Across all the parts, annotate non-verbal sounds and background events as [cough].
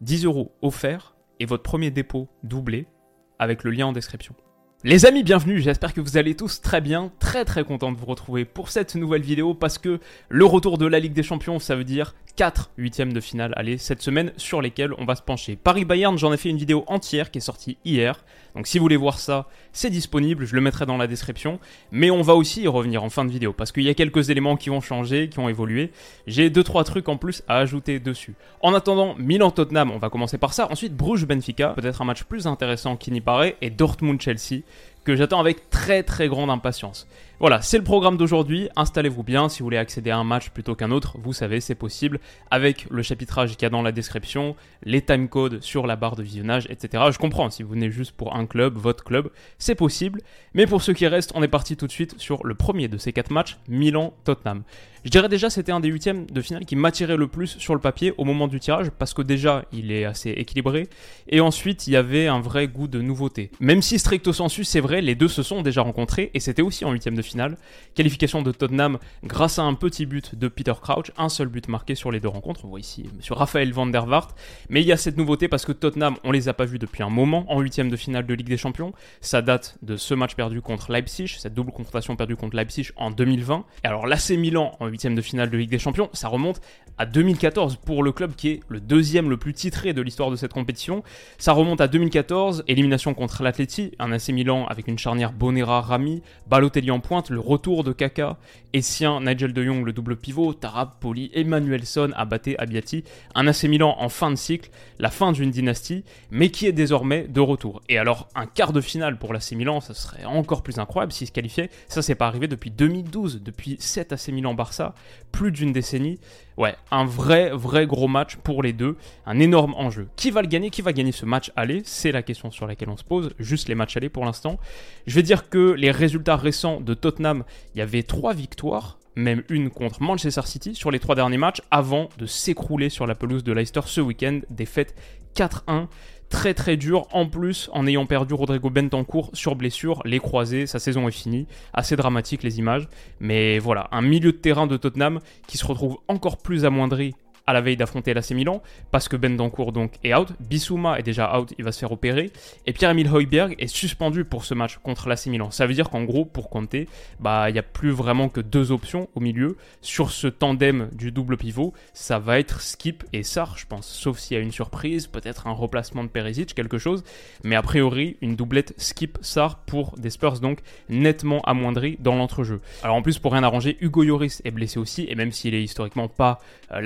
10 euros offerts et votre premier dépôt doublé avec le lien en description. Les amis, bienvenue, j'espère que vous allez tous très bien, très très content de vous retrouver pour cette nouvelle vidéo parce que le retour de la Ligue des Champions, ça veut dire 4 huitièmes de finale, allez, cette semaine sur lesquels on va se pencher. Paris-Bayern, j'en ai fait une vidéo entière qui est sortie hier, donc si vous voulez voir ça, c'est disponible, je le mettrai dans la description, mais on va aussi y revenir en fin de vidéo parce qu'il y a quelques éléments qui ont changé, qui ont évolué, j'ai 2-3 trucs en plus à ajouter dessus. En attendant, Milan-Tottenham, on va commencer par ça, ensuite Bruges-Benfica, peut-être un match plus intéressant qui n'y paraît, et Dortmund-Chelsea, que j'attends avec très très grande impatience. Voilà, c'est le programme d'aujourd'hui. Installez-vous bien si vous voulez accéder à un match plutôt qu'un autre. Vous savez, c'est possible avec le chapitrage qu'il y a dans la description, les timecodes sur la barre de visionnage, etc. Je comprends, si vous venez juste pour un club, votre club, c'est possible. Mais pour ceux qui restent, on est parti tout de suite sur le premier de ces quatre matchs, Milan-Tottenham. Je dirais déjà c'était un des huitièmes de finale qui m'attirait le plus sur le papier au moment du tirage parce que déjà il est assez équilibré et ensuite il y avait un vrai goût de nouveauté. Même si stricto sensu c'est vrai, les deux se sont déjà rencontrés et c'était aussi en huitième de finale. Qualification de Tottenham grâce à un petit but de Peter Crouch, un seul but marqué sur les deux rencontres. On voit ici Monsieur Raphaël van der Vaart. Mais il y a cette nouveauté parce que Tottenham, on les a pas vus depuis un moment en huitième de finale de Ligue des Champions. Ça date de ce match perdu contre Leipzig, cette double confrontation perdue contre Leipzig en 2020. Et alors l'AC Milan en huitième de finale de Ligue des Champions, ça remonte à 2014 pour le club qui est le deuxième le plus titré de l'histoire de cette compétition. Ça remonte à 2014, élimination contre l'Atleti, un AC Milan avec une charnière Bonera-Rami, Balotelli en le retour de Kaka, Essien, Nigel de Jong, le double pivot, Tarab, Poli, Emmanuelson, Abate, Abiati, un AC Milan en fin de cycle, la fin d'une dynastie, mais qui est désormais de retour. Et alors, un quart de finale pour l'AC Milan, ça serait encore plus incroyable s'il se qualifiait. Ça, c'est pas arrivé depuis 2012, depuis 7 AC Milan-Barça, plus d'une décennie. Ouais, un vrai, vrai gros match pour les deux, un énorme enjeu. Qui va le gagner? Qui va gagner ce match aller? C'est la question sur laquelle on se pose, juste les matchs aller pour l'instant. Je vais dire que les résultats récents de Tottenham, il y avait trois victoires, même une contre Manchester City sur les trois derniers matchs, avant de s'écrouler sur la pelouse de Leicester ce week-end, défaite 4-1 très très dur. En plus, en ayant perdu Rodrigo Bentancourt sur blessure, les croisés, sa saison est finie. Assez dramatique les images. Mais voilà, un milieu de terrain de Tottenham qui se retrouve encore plus amoindri à la veille d'affronter l'AC Milan, parce que Ben Dancourt donc est out, Bissouma est déjà out, il va se faire opérer, et Pierre-Emile Heuberg est suspendu pour ce match contre l'AC Milan. Ça veut dire qu'en gros, pour compter, bah il n'y a plus vraiment que deux options au milieu. Sur ce tandem du double pivot, ça va être Skip et Sar, je pense, sauf s'il y a une surprise, peut-être un remplacement de Perisic, quelque chose, mais a priori une doublette Skip-Sar pour des Spurs donc nettement amoindris dans l'entrejeu. Alors en plus, pour rien arranger, Hugo Lloris est blessé aussi, et même s'il est historiquement pas euh,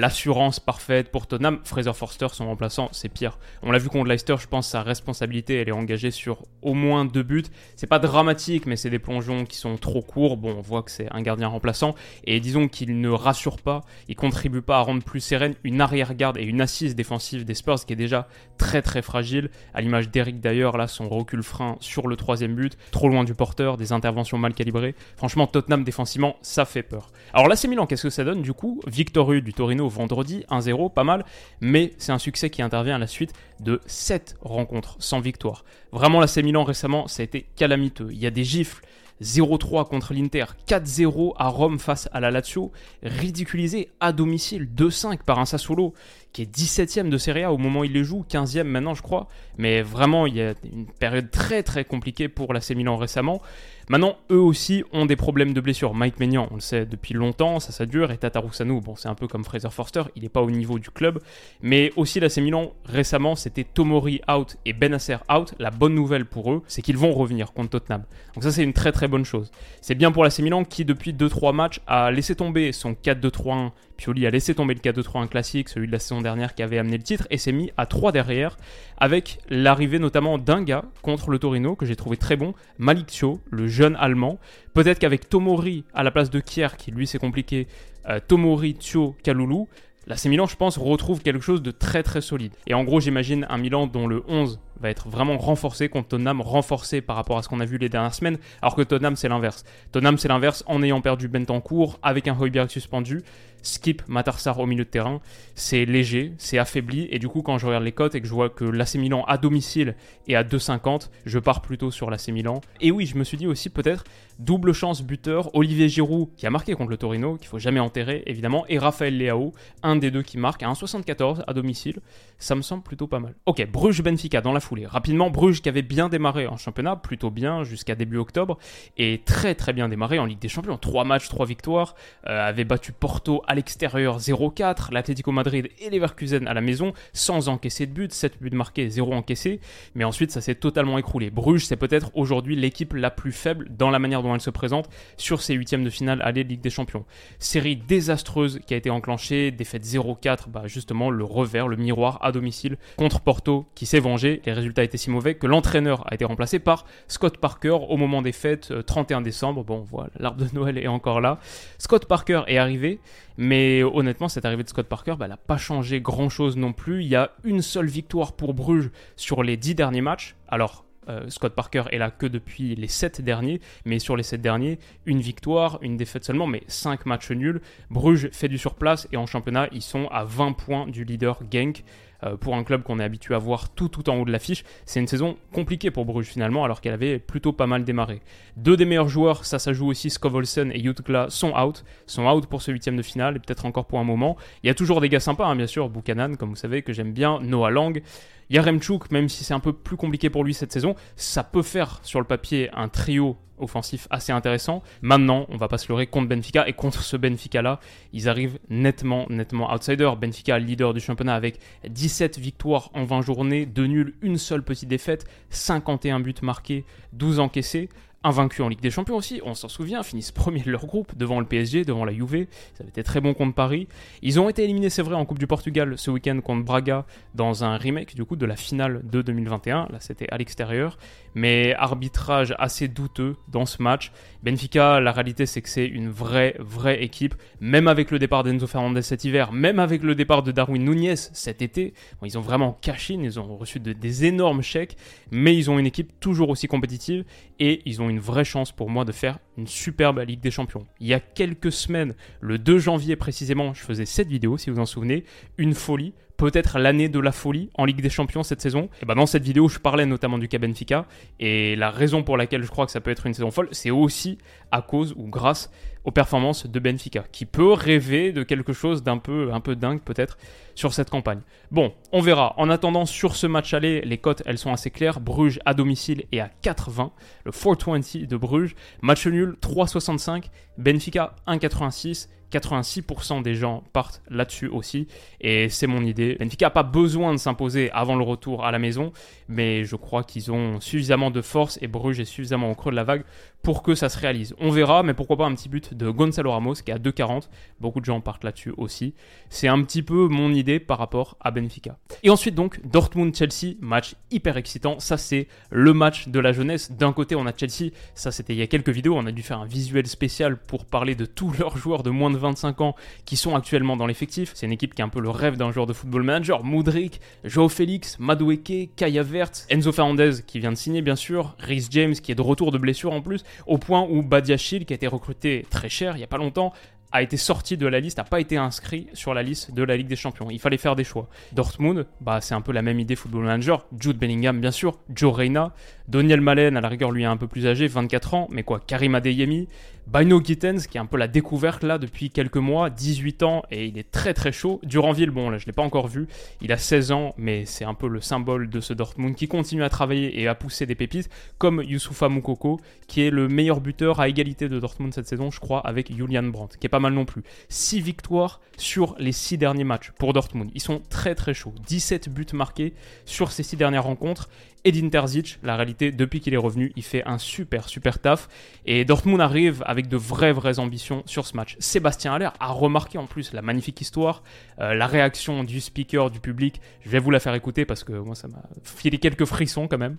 parfaite pour Tottenham. Fraser Forster, son remplaçant, c'est pire. On l'a vu contre Leicester, je pense sa responsabilité, elle est engagée sur au moins deux buts. C'est pas dramatique, mais c'est des plongeons qui sont trop courts. Bon, on voit que c'est un gardien remplaçant. Et disons qu'il ne rassure pas, il contribue pas à rendre plus sereine une arrière-garde et une assise défensive des Spurs qui est déjà très très fragile. À l'image d'Eric d'ailleurs, là, son recul frein sur le troisième but, trop loin du porteur, des interventions mal calibrées. Franchement, Tottenham défensivement, ça fait peur. Alors là, c'est Milan, qu'est-ce que ça donne du coup? Victor du Torino vendredi 1-0, pas mal, mais c'est un succès qui intervient à la suite de 7 rencontres sans victoire. Vraiment, la Milan récemment, ça a été calamiteux. Il y a des gifles. 0-3 contre l'Inter, 4-0 à Rome face à la Lazio, ridiculisé à domicile 2-5 par un Sassuolo qui est 17ème de Serie A au moment où il les joue, 15ème maintenant je crois, mais vraiment il y a une période très très compliquée pour la Milan récemment. Maintenant, eux aussi ont des problèmes de blessure. Mike Maignan, on le sait depuis longtemps, ça ça dure, et Tatarusanu, bon c'est un peu comme Fraser Forster, il n'est pas au niveau du club, mais aussi la Milan récemment, c'était Tomori out et Benasser out. La bonne nouvelle pour eux, c'est qu'ils vont revenir contre Tottenham. Donc ça c'est une très très bonne chose. C'est bien pour la Milan qui depuis 2-3 matchs a laissé tomber son 4-2-3-1 Pioli a laissé tomber le 4-2-3-1 classique, celui de la saison dernière qui avait amené le titre, et s'est mis à 3 derrière, avec l'arrivée notamment d'un gars contre le Torino, que j'ai trouvé très bon, Malik le jeune allemand. Peut-être qu'avec Tomori à la place de Kier, qui lui c'est compliqué, euh, Tomori, Thio, Kalulu, L'AC Milan, je pense, retrouve quelque chose de très très solide. Et en gros, j'imagine un Milan dont le 11 va être vraiment renforcé contre Tottenham, renforcé par rapport à ce qu'on a vu les dernières semaines, alors que Tottenham c'est l'inverse. Tottenham c'est l'inverse en ayant perdu Bentancourt, avec un Hoiberg suspendu, skip Matarsar au milieu de terrain, c'est léger, c'est affaibli, et du coup quand je regarde les cotes et que je vois que l'AC Milan à domicile est à 2,50, je pars plutôt sur l'AC Milan. Et oui, je me suis dit aussi peut-être double chance buteur, Olivier Giroud qui a marqué contre le Torino, qu'il faut jamais enterrer évidemment, et Raphaël Leao, un des deux qui marque à 1,74 à domicile, ça me semble plutôt pas mal. Ok, Bruges-Benfica dans la foulée. Rapidement, Bruges qui avait bien démarré en championnat, plutôt bien jusqu'à début octobre, et très très bien démarré en Ligue des Champions. 3 matchs, 3 victoires, euh, avait battu Porto à l'extérieur 0-4, l'Atlético Madrid et Leverkusen à la maison, sans encaisser de but, 7 buts marqués, 0 encaissés, mais ensuite ça s'est totalement écroulé. Bruges, c'est peut-être aujourd'hui l'équipe la plus faible dans la manière dont elle se présente sur ses huitièmes de finale à la Ligue des Champions. Série désastreuse qui a été enclenchée, défaite 0-4, bah justement le revers, le miroir à domicile contre Porto qui s'est vengé. Les résultats étaient si mauvais que l'entraîneur a été remplacé par Scott Parker au moment des fêtes 31 euh, décembre. Bon voilà, l'arbre de Noël est encore là. Scott Parker est arrivé, mais honnêtement cette arrivée de Scott Parker, bah, n'a pas changé grand-chose non plus. Il y a une seule victoire pour Bruges sur les 10 derniers matchs. Alors euh, Scott Parker est là que depuis les 7 derniers, mais sur les 7 derniers, une victoire, une défaite seulement, mais 5 matchs nuls. Bruges fait du surplace et en championnat, ils sont à 20 points du leader Genk. Euh, pour un club qu'on est habitué à voir tout tout en haut de l'affiche. C'est une saison compliquée pour Bruges finalement, alors qu'elle avait plutôt pas mal démarré. Deux des meilleurs joueurs, ça ça joue aussi, Skovolsen et Jutkla, sont out. Sont out pour ce huitième de finale et peut-être encore pour un moment. Il y a toujours des gars sympas, hein, bien sûr. Buchanan, comme vous savez, que j'aime bien. Noah Lang. Yaremchuk, même si c'est un peu plus compliqué pour lui cette saison, ça peut faire sur le papier un trio offensif assez intéressant. Maintenant, on va pas se leurrer contre Benfica et contre ce Benfica-là, ils arrivent nettement, nettement outsider. Benfica, leader du championnat avec 17 victoires en 20 journées, 2 nuls, une seule petite défaite, 51 buts marqués, 12 encaissés invaincus en Ligue des Champions aussi, on s'en souvient, finissent premier de leur groupe devant le PSG, devant la Juve, ça avait été très bon contre Paris. Ils ont été éliminés, c'est vrai, en Coupe du Portugal ce week-end contre Braga dans un remake du coup de la finale de 2021, là c'était à l'extérieur, mais arbitrage assez douteux dans ce match. Benfica, la réalité c'est que c'est une vraie, vraie équipe, même avec le départ d'Enzo Fernandez cet hiver, même avec le départ de Darwin Nunez cet été, ils ont vraiment caché, ils ont reçu des énormes chèques, mais ils ont une équipe toujours aussi compétitive et ils ont une vraie chance pour moi de faire une superbe Ligue des Champions. Il y a quelques semaines, le 2 janvier précisément, je faisais cette vidéo, si vous en souvenez, une folie, peut-être l'année de la folie en Ligue des Champions cette saison. Et ben dans cette vidéo, je parlais notamment du cas Benfica, et la raison pour laquelle je crois que ça peut être une saison folle, c'est aussi à cause ou grâce aux performances de Benfica, qui peut rêver de quelque chose d'un peu, un peu dingue peut-être sur cette campagne. Bon, on verra. En attendant, sur ce match aller, les cotes, elles sont assez claires. Bruges à domicile et à 4,20. Le 420 de Bruges. Match nul, 3,65. Benfica, 1,86. 86% des gens partent là-dessus aussi. Et c'est mon idée. Benfica n'a pas besoin de s'imposer avant le retour à la maison. Mais je crois qu'ils ont suffisamment de force et Bruges est suffisamment au creux de la vague pour que ça se réalise. On verra, mais pourquoi pas un petit but de Gonzalo Ramos qui est à 2,40. Beaucoup de gens partent là-dessus aussi. C'est un petit peu mon idée par rapport à Benfica. Et ensuite donc Dortmund-Chelsea, match hyper excitant. Ça c'est le match de la jeunesse. D'un côté on a Chelsea, ça c'était il y a quelques vidéos, on a dû faire un visuel spécial pour parler de tous [laughs] leurs joueurs de moins de 25 ans qui sont actuellement dans l'effectif. C'est une équipe qui est un peu le rêve d'un joueur de football manager. Moudric, Joao Félix, Madueke, Kaya Vert, Enzo Fernandez qui vient de signer bien sûr, Rhys James qui est de retour de blessure en plus au point où Badiachil, qui a été recruté très cher il n'y a pas longtemps, a été sorti de la liste, n'a pas été inscrit sur la liste de la Ligue des Champions. Il fallait faire des choix. Dortmund, bah, c'est un peu la même idée Football Manager. Jude Bellingham, bien sûr. Joe Reina. Daniel Malen, à la rigueur, lui est un peu plus âgé, 24 ans. Mais quoi, Karim Adeyemi. Bino Gittens, qui est un peu la découverte là depuis quelques mois, 18 ans, et il est très très chaud. Duranville, bon là je ne l'ai pas encore vu, il a 16 ans, mais c'est un peu le symbole de ce Dortmund qui continue à travailler et à pousser des pépites, comme Youssoufa Moukoko, qui est le meilleur buteur à égalité de Dortmund cette saison, je crois, avec Julian Brandt, qui est pas mal non plus. 6 victoires sur les 6 derniers matchs pour Dortmund. Ils sont très très chauds. 17 buts marqués sur ces 6 dernières rencontres. Edin Terzic, la réalité, depuis qu'il est revenu, il fait un super, super taf. Et Dortmund arrive avec de vraies, vraies ambitions sur ce match. Sébastien Haller a remarqué en plus la magnifique histoire, euh, la réaction du speaker, du public. Je vais vous la faire écouter parce que moi, ça m'a filé quelques frissons quand même.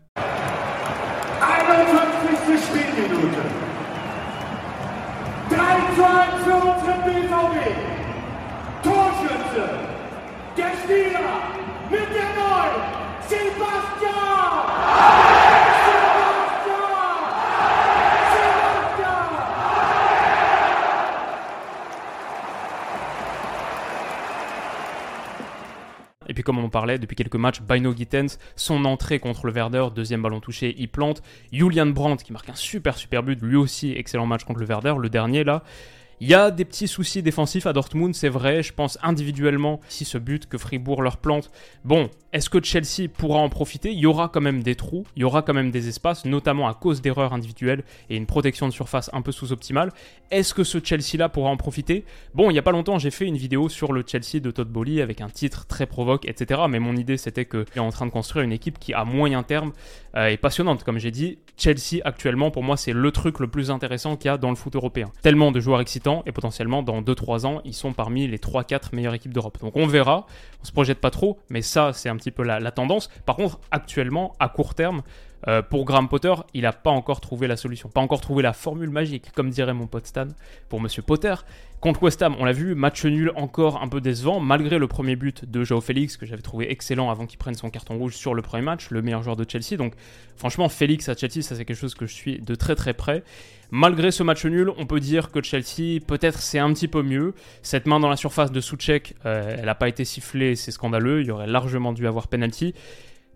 Torschütze, der Spieler mit der 9, Sebastian! Sebastian! Sebastian! Et puis comme on en parlait, depuis quelques matchs, Bino Gittens, son entrée contre le Werder, deuxième ballon touché, il plante. Julian Brandt qui marque un super super but, lui aussi excellent match contre le Werder, le dernier là. Il y a des petits soucis défensifs à Dortmund, c'est vrai, je pense individuellement, si ce but que Fribourg leur plante, bon, est-ce que Chelsea pourra en profiter? Il y aura quand même des trous, il y aura quand même des espaces, notamment à cause d'erreurs individuelles et une protection de surface un peu sous-optimale. Est-ce que ce Chelsea-là pourra en profiter? Bon, il n'y a pas longtemps, j'ai fait une vidéo sur le Chelsea de Todd Bowley avec un titre très provoque, etc. Mais mon idée, c'était qu'il est en train de construire une équipe qui, à moyen terme, euh, est passionnante. Comme j'ai dit, Chelsea, actuellement, pour moi, c'est le truc le plus intéressant qu'il y a dans le foot européen. Tellement de joueurs et potentiellement, dans 2-3 ans, ils sont parmi les 3-4 meilleures équipes d'Europe. Donc on verra, on se projette pas trop, mais ça, c'est un petit peu la, la tendance. Par contre, actuellement, à court terme, euh, pour Graham Potter, il n'a pas encore trouvé la solution, pas encore trouvé la formule magique, comme dirait mon pote Stan pour Monsieur Potter. Contre West Ham, on l'a vu, match nul encore un peu décevant, malgré le premier but de Joao Félix, que j'avais trouvé excellent avant qu'il prenne son carton rouge sur le premier match, le meilleur joueur de Chelsea. Donc franchement, Félix à Chelsea, ça c'est quelque chose que je suis de très très près. Malgré ce match nul, on peut dire que Chelsea, peut-être c'est un petit peu mieux. Cette main dans la surface de Soucek, euh, elle n'a pas été sifflée, c'est scandaleux, il y aurait largement dû avoir penalty.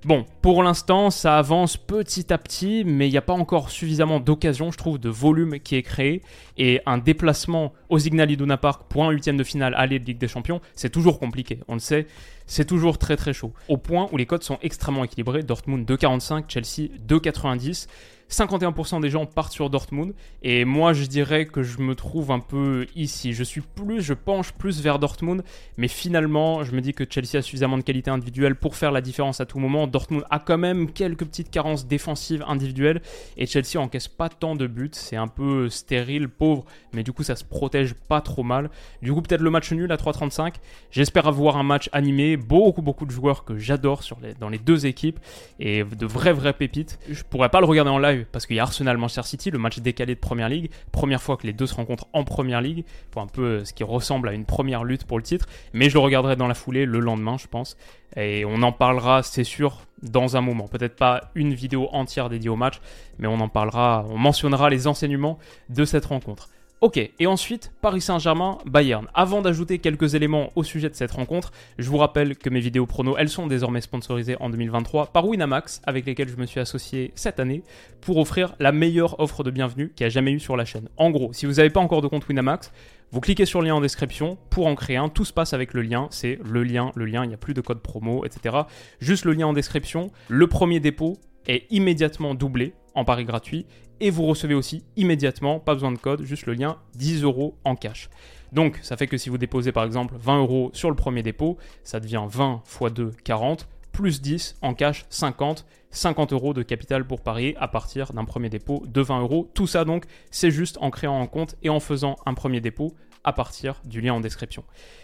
Bon, pour l'instant, ça avance petit à petit, mais il n'y a pas encore suffisamment d'occasion, je trouve, de volume qui est créé. Et un déplacement au Signal Iduna Park pour un huitième de finale aller de Ligue des Champions, c'est toujours compliqué. On le sait, c'est toujours très très chaud. Au point où les codes sont extrêmement équilibrés. Dortmund 2,45, Chelsea 2,90. 51% des gens partent sur Dortmund et moi je dirais que je me trouve un peu ici. Je suis plus, je penche plus vers Dortmund, mais finalement je me dis que Chelsea a suffisamment de qualité individuelle pour faire la différence à tout moment. Dortmund a quand même quelques petites carences défensives individuelles et Chelsea encaisse pas tant de buts. C'est un peu stérile, pauvre, mais du coup ça se protège pas trop mal. Du coup peut-être le match nul à 3,35. J'espère avoir un match animé, beaucoup beaucoup de joueurs que j'adore dans les deux équipes et de vrais vrais pépites. Je pourrais pas le regarder en live parce qu'il y a Arsenal Manchester City, le match décalé de Première Ligue, première fois que les deux se rencontrent en Première Ligue, pour un peu ce qui ressemble à une première lutte pour le titre, mais je le regarderai dans la foulée le lendemain, je pense, et on en parlera, c'est sûr, dans un moment. Peut-être pas une vidéo entière dédiée au match, mais on en parlera, on mentionnera les enseignements de cette rencontre. Ok, et ensuite, Paris Saint-Germain, Bayern. Avant d'ajouter quelques éléments au sujet de cette rencontre, je vous rappelle que mes vidéos pronos, elles sont désormais sponsorisées en 2023 par Winamax, avec lesquelles je me suis associé cette année, pour offrir la meilleure offre de bienvenue qu'il y a jamais eu sur la chaîne. En gros, si vous n'avez pas encore de compte Winamax, vous cliquez sur le lien en description pour en créer un. Tout se passe avec le lien. C'est le lien, le lien. Il n'y a plus de code promo, etc. Juste le lien en description. Le premier dépôt est immédiatement doublé en pari gratuit et vous recevez aussi immédiatement, pas besoin de code, juste le lien 10 euros en cash. Donc ça fait que si vous déposez par exemple 20 euros sur le premier dépôt, ça devient 20 x 2, 40, plus 10 en cash, 50, 50 euros de capital pour parier à partir d'un premier dépôt de 20 euros. Tout ça donc, c'est juste en créant un compte et en faisant un premier dépôt à partir du lien en description.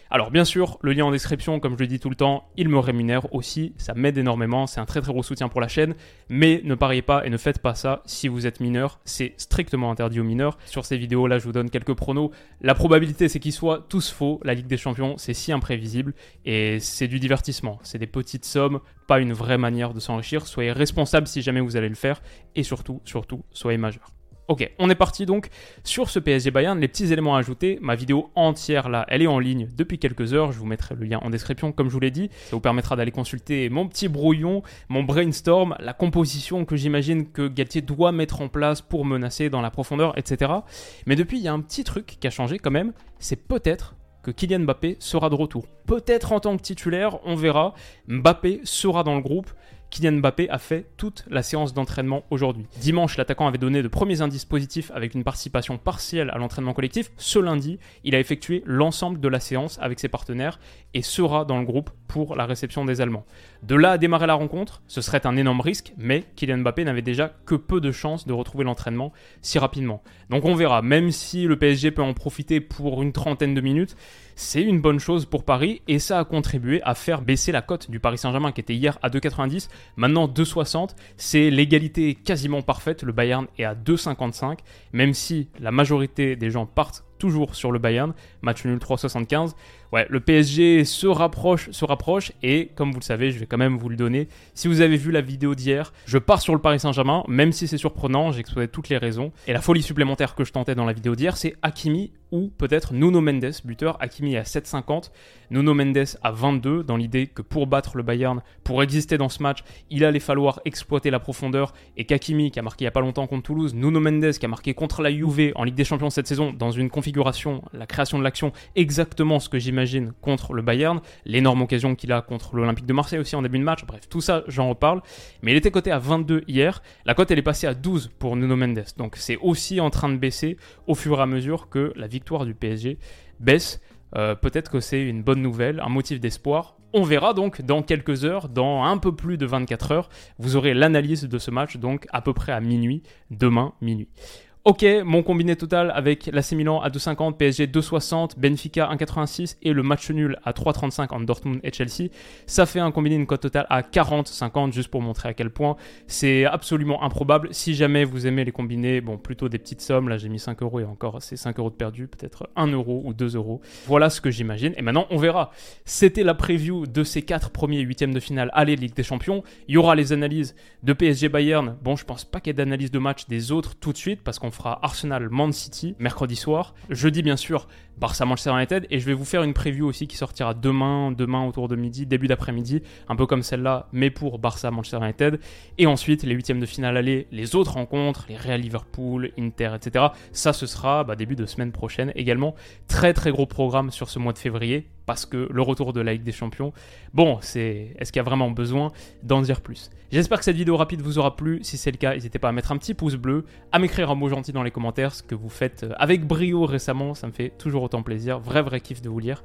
Alors bien sûr, le lien en description, comme je le dis tout le temps, il me rémunère aussi, ça m'aide énormément, c'est un très très gros soutien pour la chaîne, mais ne pariez pas et ne faites pas ça si vous êtes mineur, c'est strictement interdit aux mineurs. Sur ces vidéos là, je vous donne quelques pronos. La probabilité c'est qu'ils soient tous faux, la Ligue des Champions c'est si imprévisible et c'est du divertissement, c'est des petites sommes, pas une vraie manière de s'enrichir. Soyez responsable si jamais vous allez le faire et surtout, surtout, soyez majeur. Ok, on est parti donc sur ce PSG Bayern. Les petits éléments à ajouter, ma vidéo entière là, elle est en ligne depuis quelques heures. Je vous mettrai le lien en description, comme je vous l'ai dit. Ça vous permettra d'aller consulter mon petit brouillon, mon brainstorm, la composition que j'imagine que Galtier doit mettre en place pour menacer dans la profondeur, etc. Mais depuis, il y a un petit truc qui a changé quand même. C'est peut-être que Kylian Mbappé sera de retour. Peut-être en tant que titulaire, on verra. Mbappé sera dans le groupe. Kylian Mbappé a fait toute la séance d'entraînement aujourd'hui. Dimanche, l'attaquant avait donné de premiers indices positifs avec une participation partielle à l'entraînement collectif. Ce lundi, il a effectué l'ensemble de la séance avec ses partenaires et sera dans le groupe pour la réception des Allemands. De là à démarrer la rencontre, ce serait un énorme risque, mais Kylian Mbappé n'avait déjà que peu de chances de retrouver l'entraînement si rapidement. Donc on verra, même si le PSG peut en profiter pour une trentaine de minutes, c'est une bonne chose pour Paris et ça a contribué à faire baisser la cote du Paris Saint-Germain qui était hier à 2,90, maintenant 2,60. C'est l'égalité quasiment parfaite, le Bayern est à 2,55, même si la majorité des gens partent toujours sur le Bayern, match nul 3,75. Ouais, le PSG se rapproche, se rapproche, et comme vous le savez, je vais quand même vous le donner. Si vous avez vu la vidéo d'hier, je pars sur le Paris Saint-Germain, même si c'est surprenant, j'exposais toutes les raisons. Et la folie supplémentaire que je tentais dans la vidéo d'hier, c'est Hakimi ou peut-être Nuno Mendes, buteur. Hakimi à 7,50, Nuno Mendes à 22, dans l'idée que pour battre le Bayern, pour exister dans ce match, il allait falloir exploiter la profondeur, et qu'Hakimi, qui a marqué il n'y a pas longtemps contre Toulouse, Nuno Mendes, qui a marqué contre la Juve en Ligue des Champions cette saison, dans une configuration, la création de l'action, exactement ce que j'imagine contre le Bayern, l'énorme occasion qu'il a contre l'Olympique de Marseille aussi en début de match, bref, tout ça, j'en reparle. Mais il était coté à 22 hier, la cote elle est passée à 12 pour Nuno Mendes, donc c'est aussi en train de baisser au fur et à mesure que la victoire du PSG baisse. Euh, peut-être que c'est une bonne nouvelle, un motif d'espoir. On verra donc dans quelques heures, dans un peu plus de 24 heures, vous aurez l'analyse de ce match, donc à peu près à minuit, demain minuit. Ok, mon combiné total avec l'AC Milan à 2,50, PSG 2,60, Benfica 1,86 et le match nul à 3,35 entre Dortmund et Chelsea, ça fait un combiné une cote totale à 40,50 juste pour montrer à quel point c'est absolument improbable. Si jamais vous aimez les combinés, bon plutôt des petites sommes, là j'ai mis 5 euros et encore c'est 5 euros de perdu, peut-être 1 euro ou 2 euros. Voilà ce que j'imagine. Et maintenant on verra. C'était la preview de ces 4 premiers huitièmes de finale aller Ligue des Champions. Il y aura les analyses de PSG Bayern. Bon je pense pas qu'il y ait d'analyse de match des autres tout de suite parce qu'on fera Arsenal Man City mercredi soir. Jeudi, bien sûr, Barça Manchester United. Et je vais vous faire une preview aussi qui sortira demain, demain autour de midi, début d'après-midi, un peu comme celle-là, mais pour Barça Manchester United. Et ensuite, les huitièmes de finale aller, les autres rencontres, les Real Liverpool, Inter, etc. Ça, ce sera bah, début de semaine prochaine également. Très très gros programme sur ce mois de février parce que le retour de la Ligue des Champions, bon, c'est est-ce qu'il y a vraiment besoin d'en dire plus? J'espère que cette vidéo rapide vous aura plu. Si c'est le cas, n'hésitez pas à mettre un petit pouce bleu, à m'écrire un mot gentil dans les commentaires, ce que vous faites avec brio récemment, ça me fait toujours autant plaisir. Vrai, vrai kiff de vous lire.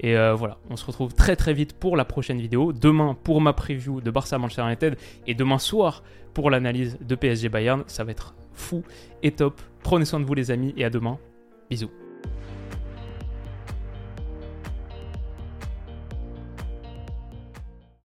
Et euh, voilà, on se retrouve très très vite pour la prochaine vidéo. Demain pour ma preview de Barça Manchester United et demain soir pour l'analyse de PSG Bayern. Ça va être fou et top. Prenez soin de vous les amis et à demain. Bisous.